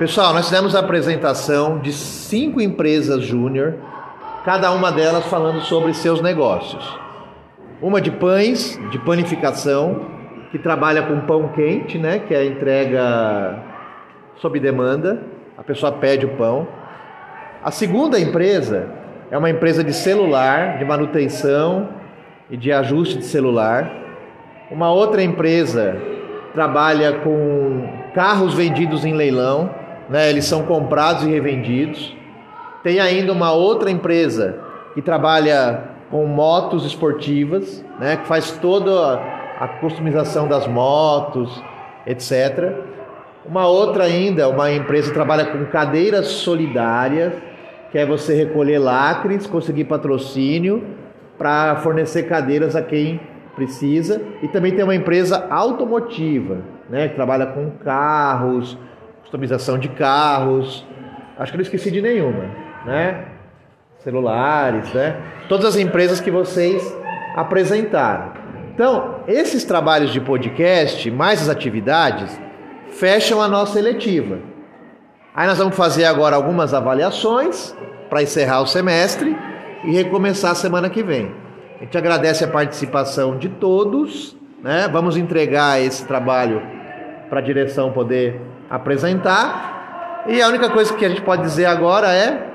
Pessoal, nós fizemos a apresentação de cinco empresas júnior, cada uma delas falando sobre seus negócios. Uma de pães, de panificação, que trabalha com pão quente, né, que é a entrega sob demanda. A pessoa pede o pão. A segunda empresa é uma empresa de celular, de manutenção e de ajuste de celular. Uma outra empresa trabalha com carros vendidos em leilão, né? eles são comprados e revendidos. Tem ainda uma outra empresa que trabalha com motos esportivas, né? que faz toda a customização das motos, etc. Uma outra ainda, uma empresa que trabalha com cadeiras solidárias, que é você recolher lacres, conseguir patrocínio para fornecer cadeiras a quem precisa. E também tem uma empresa automotiva, né, que trabalha com carros, customização de carros. Acho que não esqueci de nenhuma, né? Celulares, né? Todas as empresas que vocês apresentaram. Então, esses trabalhos de podcast, mais as atividades, fecham a nossa eletiva. Aí nós vamos fazer agora algumas avaliações para encerrar o semestre e recomeçar a semana que vem. A gente agradece a participação de todos, né? Vamos entregar esse trabalho para a direção poder apresentar. E a única coisa que a gente pode dizer agora é.